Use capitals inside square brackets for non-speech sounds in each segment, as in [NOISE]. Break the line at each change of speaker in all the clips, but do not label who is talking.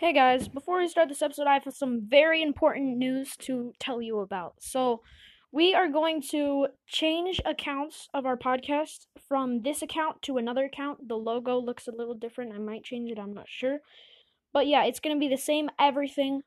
Hey guys, before we start this episode, I have some very important news to tell you about. So, we are going to change accounts of our podcast from this account to another account. The logo looks a little different. I might change it, I'm not sure. But yeah, it's going to be the same everything,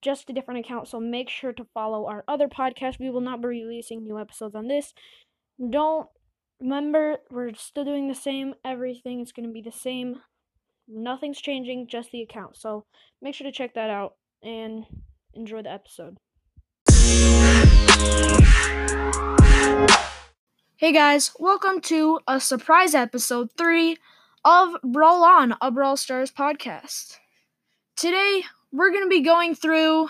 just a different account. So, make sure to follow our other podcast. We will not be releasing new episodes on this. Don't remember, we're still doing the same everything. It's going to be the same Nothing's changing, just the account. So make sure to check that out and enjoy the episode. Hey guys, welcome to a surprise episode 3 of Brawl On, a Brawl Stars podcast. Today, we're going to be going through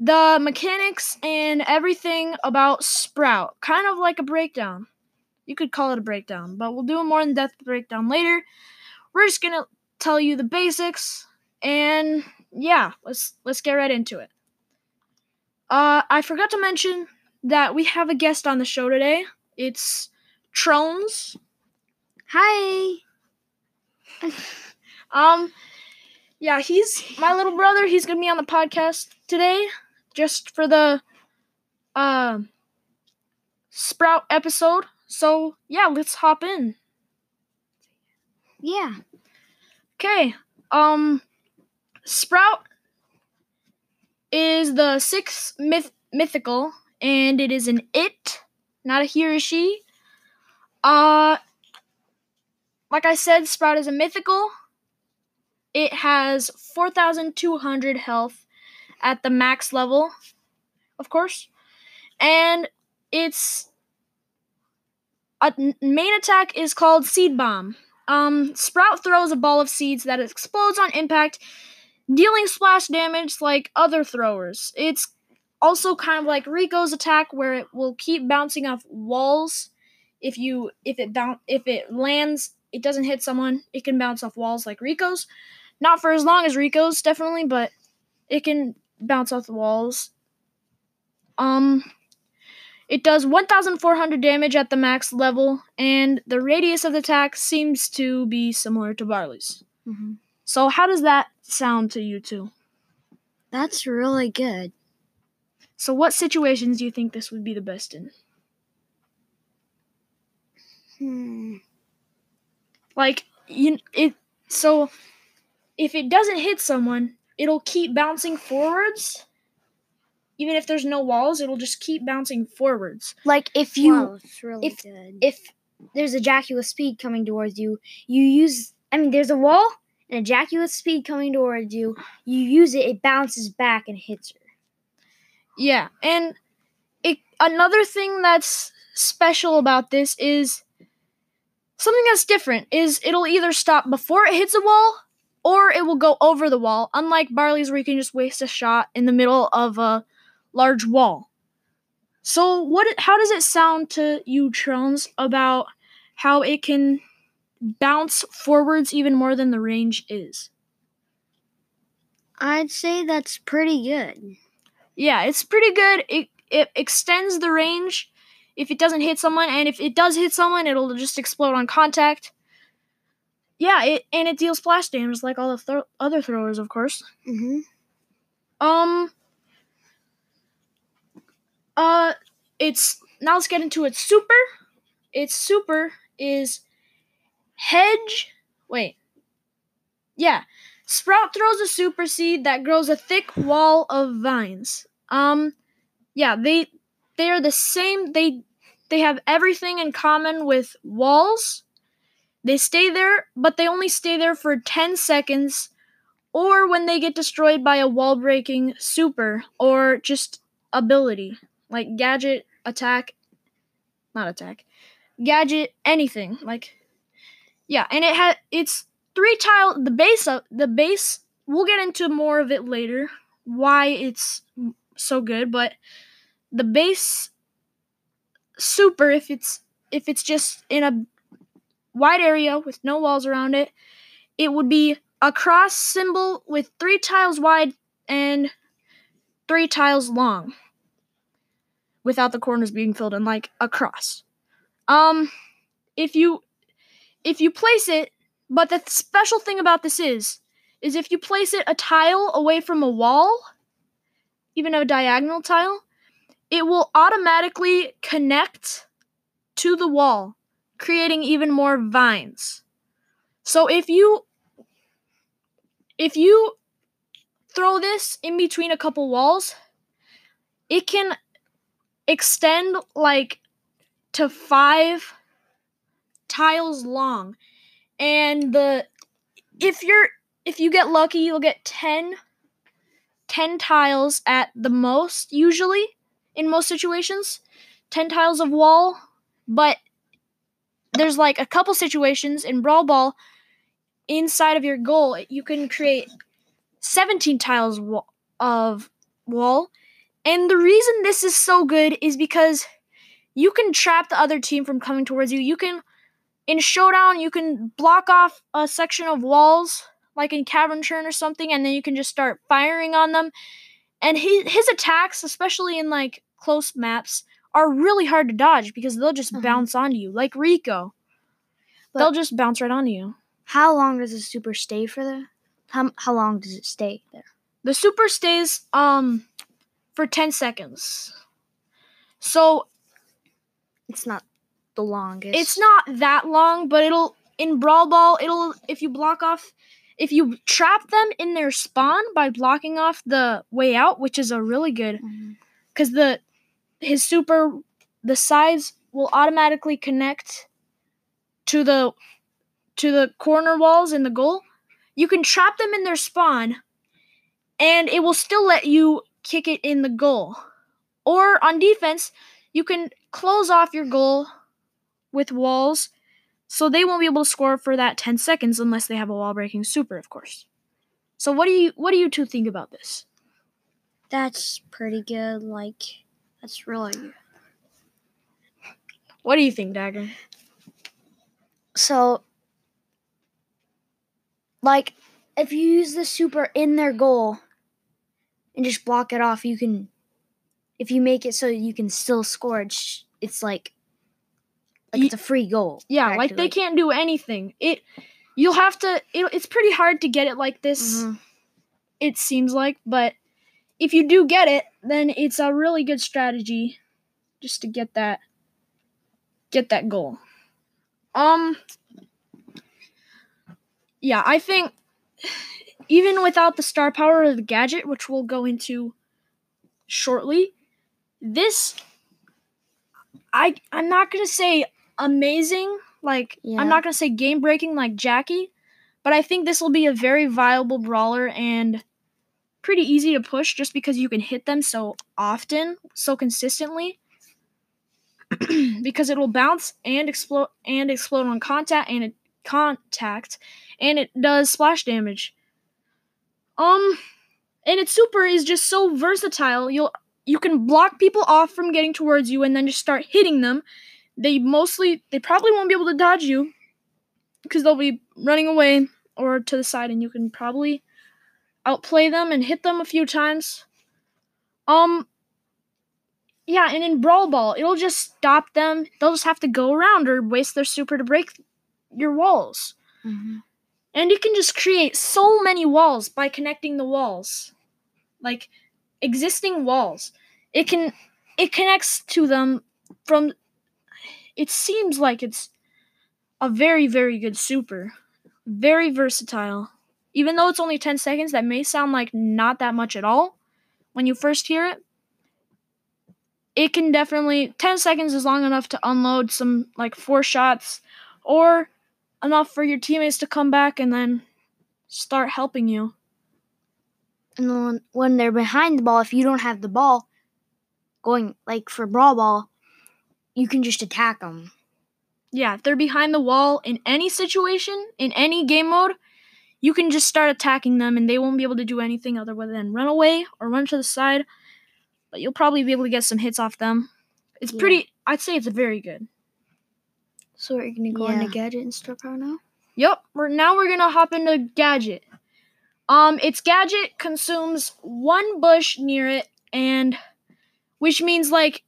the mechanics and everything about Sprout, kind of like a breakdown. You could call it a breakdown, but we'll do a more in depth breakdown later. We're just gonna tell you the basics, and yeah, let's let's get right into it. Uh, I forgot to mention that we have a guest on the show today. It's Trones.
Hi. [LAUGHS]
um, yeah, he's my little brother. He's gonna be on the podcast today, just for the uh, Sprout episode. So yeah, let's hop in.
Yeah.
Okay. Um Sprout is the sixth myth- mythical and it is an it, not a he or she. Uh like I said, Sprout is a mythical. It has 4200 health at the max level, of course. And its a main attack is called Seed Bomb. Um, Sprout throws a ball of seeds that explodes on impact, dealing splash damage like other throwers. It's also kind of like Rico's attack, where it will keep bouncing off walls. If you if it bounce if it lands, it doesn't hit someone. It can bounce off walls like Rico's. Not for as long as Rico's, definitely, but it can bounce off the walls. Um, it does 1,400 damage at the max level, and the radius of the attack seems to be similar to Barley's.
Mm-hmm.
So, how does that sound to you two?
That's really good.
So, what situations do you think this would be the best in?
Hmm.
Like, you it so if it doesn't hit someone, it'll keep bouncing forwards even if there's no walls, it'll just keep bouncing forwards.
Like if you
Wow,
really
if-
good.
If
there's a with speed coming towards you, you use I mean there's a wall and a with speed coming towards you, you use it, it bounces back and hits her.
yeah, and it another thing that's special about this is something that's different is it'll either stop before it hits a wall or it will go over the wall, unlike Barley's where you can just waste a shot in the middle of a large wall. So what how does it sound to you, Trones, about how it can bounce forwards even more than the range is?
I'd say that's pretty good.
Yeah, it's pretty good. It it extends the range if it doesn't hit someone, and if it does hit someone, it'll just explode on contact. Yeah, it and it deals splash damage like all the thro- other throwers, of course.
Mm-hmm.
Um. Uh, it's now let's get into its super. Its super is hedge. Wait. Yeah, Sprout throws a super seed that grows a thick wall of vines. Um, yeah, they they are the same. They they have everything in common with walls. They stay there, but they only stay there for 10 seconds or when they get destroyed by a wall breaking super or just ability like gadget attack not attack gadget anything like yeah and it had it's three tile the base of the base we'll get into more of it later why it's so good but the base super if it's if it's just in a wide area with no walls around it it would be a cross symbol with three tiles wide and three tiles long without the corners being filled in like a cross um if you if you place it but the special thing about this is is if you place it a tile away from a wall, even a diagonal tile, it will automatically connect to the wall, creating even more vines. So if you if you throw this in between a couple walls, it can extend like to 5 tiles long. And the if you're if you get lucky, you'll get 10 10 tiles at the most usually in most situations. 10 tiles of wall, but there's like a couple situations in Brawl Ball inside of your goal, you can create 17 tiles of wall. And the reason this is so good is because you can trap the other team from coming towards you. You can, in Showdown, you can block off a section of walls, like in Cavern Churn or something, and then you can just start firing on them. And his, his attacks, especially in like close maps, are really hard to dodge because they'll just
Mhm.
bounce onto you, like Rico.
But-
they'll just bounce right onto you.
How long does the super stay for the? How how long does it stay there?
The super stays um for 10 seconds. So
It's not the longest.
it's not that long, but it'll in Brawl Ball, it'll if you block off if you trap them in their spawn by blocking off the way out, which is a really good
Mhm.
because the his super the sides will automatically connect to the to the corner walls in the goal. You can trap them in their spawn, and it will still let you kick it in the goal. Or on defense, you can close off your goal with walls, so they won't be able to score for that ten seconds unless they have a wall breaking super, of course. So what do you what do you two think about this?
That's pretty good. Like that's really good.
What do you think, Dagger?
So, like, if you use the super in their goal and just block it off, you can. If you make it so you can still score, it's, it's like, like it's a free goal.
Yeah, like they can't do anything. It you'll have to it, it's pretty hard to get it like this.
Mhm.
It seems like, but if you do get it, then it's a really good strategy just to get that get that goal. Um Yeah, I think even without the star power of the gadget, which we'll go into shortly, this I I'm not gonna say amazing, like
Yeah.
I'm not gonna say game breaking like Jackie, but I think this will be a very viable brawler and pretty easy to push just because you can hit them so often, so consistently. [CLEARS THROAT] because it will bounce and explode and explode on contact and it contact and it does splash damage. Um and its super is just so versatile. You'll you can block people off from getting towards you and then just start hitting them. They mostly they probably won't be able to dodge you because they'll be running away or to the side and you can probably outplay them and hit them a few times. Um yeah, and in Brawl Ball, it'll just stop them. They'll just have to go around or waste their super to break your walls.
Mhm.
And you can just create so many walls by connecting the walls. Like existing walls. It can it connects to them from it seems like it's a very very good super. Very versatile. Even though it's only 10 seconds, that may sound like not that much at all when you first hear it. It can definitely 10 seconds is long enough to unload some like four shots or enough for your teammates to come back and then start helping you.
And then when, they're behind the ball, if you don't have the ball, going like for brawl ball, you can just attack them.
Yeah, if they're behind the wall in any situation, in any game mode, you can just start attacking them and they won't be able to do anything other than run away or run to the side. But you'll probably be able to get some hits off them. It's
Yeah.
pretty I'd say it's very good.
So we're gonna go
Yeah.
into gadget and star power now.
Yep, we're now we're gonna hop into gadget. Um, its gadget consumes one bush near it, and which means like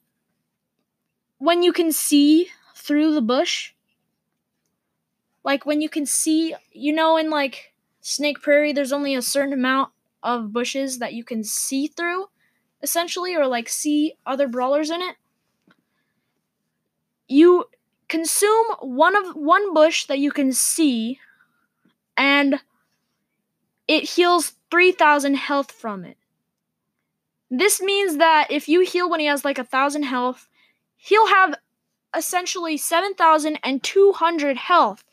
when you can see through the bush, like when you can see, you know, in like Snake Prairie, there's only a certain amount of bushes that you can see through, essentially, or like see other brawlers in it. You consume one of one bush that you can see, and it heals 3,000 health from it. This means that if you heal when he has like a thousand health, he'll have essentially 7,200 health.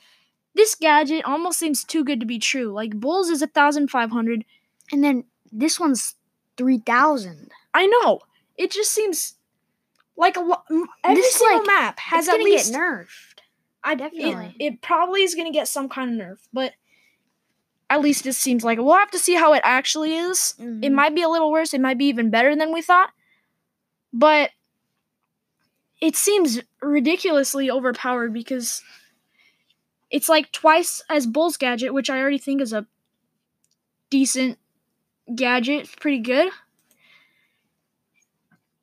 This gadget almost seems too good to be true. Like Bulls is 1,500.
And then this one's 3,000.
I know. It just seems like a. Every
This,
single
like,
map has
it's
at
gonna
least.
get nerfed.
I
definitely.
It, it probably is going to get some kind of nerf, but at least it seems like it. We'll have to see how it actually is. It
Mhm.
might be a little worse. It might be even better than we thought. But it seems ridiculously overpowered because it's like twice as Bull's gadget, which I already think is a decent gadget. It's pretty good.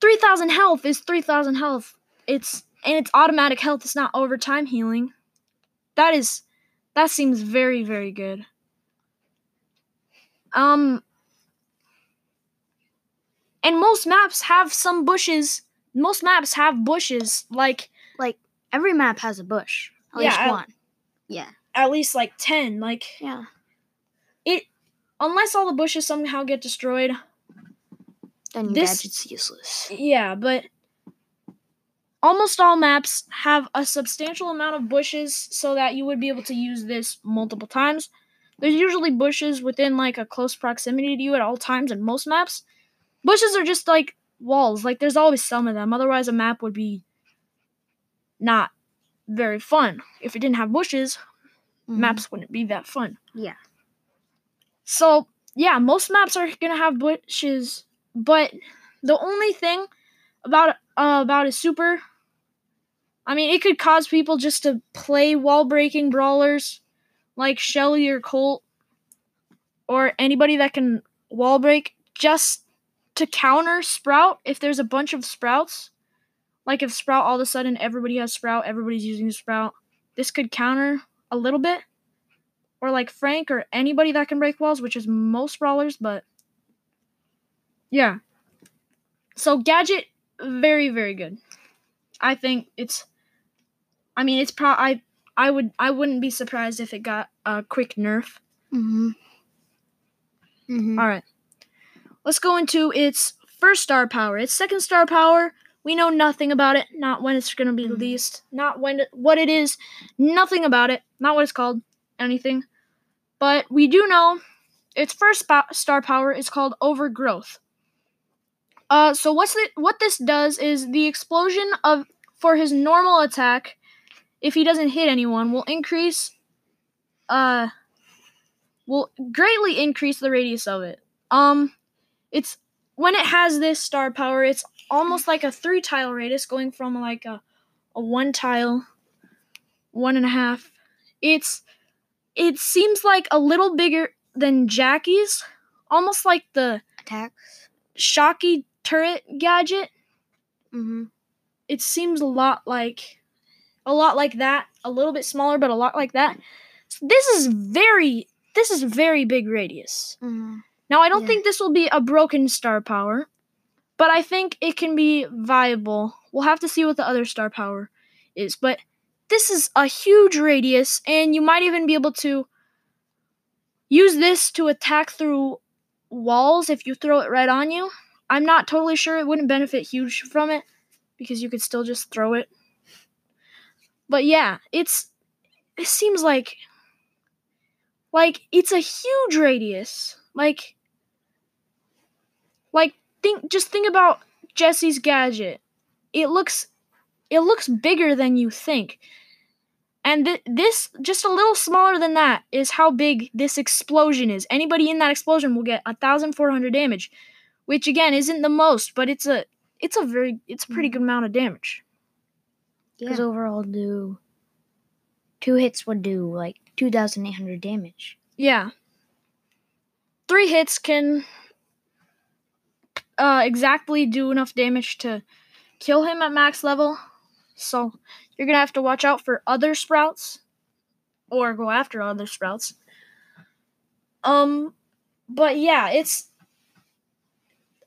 3,000 health is 3,000 health. It's and it's automatic health. It's not overtime healing. That is that seems very very good. Um and most maps have some bushes. Most maps have bushes like like
Every map has a bush. At
Yeah,
least one. Yeah.
at least like 10 like
Yeah.
It unless all the bushes somehow get destroyed.
Then your
This-
gadget's useless.
Yeah, but almost all maps have a substantial amount of bushes so that you would be able to use this multiple times. There's usually bushes within like a close proximity to you at all times in most maps. Bushes are just like walls, like there's always some of them. Otherwise, a map would be not very fun. If it didn't have bushes,
Mhm.
maps wouldn't be that fun.
Yeah.
So yeah, most maps are gonna have bushes, but the only thing about uh, about a super, I mean, it could cause people just to play wall breaking brawlers like Shelly or Colt, or anybody that can wall break just to counter Sprout if there's a bunch of Sprouts. Like if Sprout all of a sudden everybody has Sprout, everybody's using Sprout. This could counter a little bit or like Frank or anybody that can break walls, which is most brawlers, but yeah. So gadget very very good. I think it's I mean it's pro I I would I wouldn't be surprised if it got a quick nerf.
Mm-hmm. Mm-hmm.
All right. Let's go into its first star power. Its second star power, we know nothing about it, not when it's going to be
Mhm.
released, not when it, what it is, nothing about it, not what it's called, anything. But we do know its first star power is called overgrowth. Uh so what's the, what this does is the explosion of for his normal attack if he doesn't hit anyone will increase uh will greatly increase the radius of it. Um, it's when it has this star power, it's almost like a three tile radius, going from like a a one tile, one and a half. It's it seems like a little bigger than Jackie's, almost like the
Attacks.
Shocky turret gadget.
Mm-hmm.
It seems a lot like a lot like that, a little bit smaller, but a lot like that. This is very this is very big radius.
Mm-hmm.
Now, I don't
Yeah.
think this will be a broken star power, but I think it can be viable. We'll have to see what the other star power is, but this is a huge radius, and you might even be able to use this to attack through walls if you throw it right on you. I'm not totally sure it wouldn't benefit huge from it because you could still just throw it. But yeah, it's it seems like like it's a huge radius. Like like think just think about Jessie's gadget. It looks it looks bigger than you think. And th- this just a little smaller than that is how big this explosion is. Anybody in that explosion will get 1400 damage, which again isn't the most, but it's a it's a very it's a pretty good amount of damage.
Because overall, do two hits would do like two thousand eight hundred damage.
Yeah. Three hits can uh, exactly do enough damage to kill him at max level. So you're gonna have to watch out for other sprouts, or go after other sprouts. Um, but yeah, it's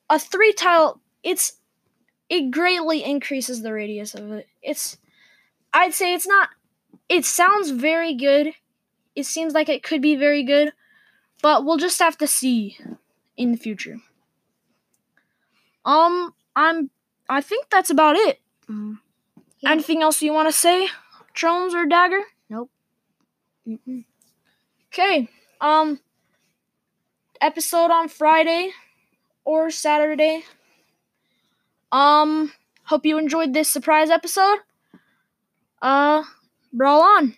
a three tile. It's it greatly increases the radius of it. It's I'd say it's not. It sounds very good. It seems like it could be very good, but we'll just have to see in the future. Um, I'm. I think that's about it.
Mm. Yeah.
Anything else you want to say, Trones or Dagger?
Mm-mm.
Okay. Um episode on Friday or Saturday. Um hope you enjoyed this surprise episode. Uh brawl on.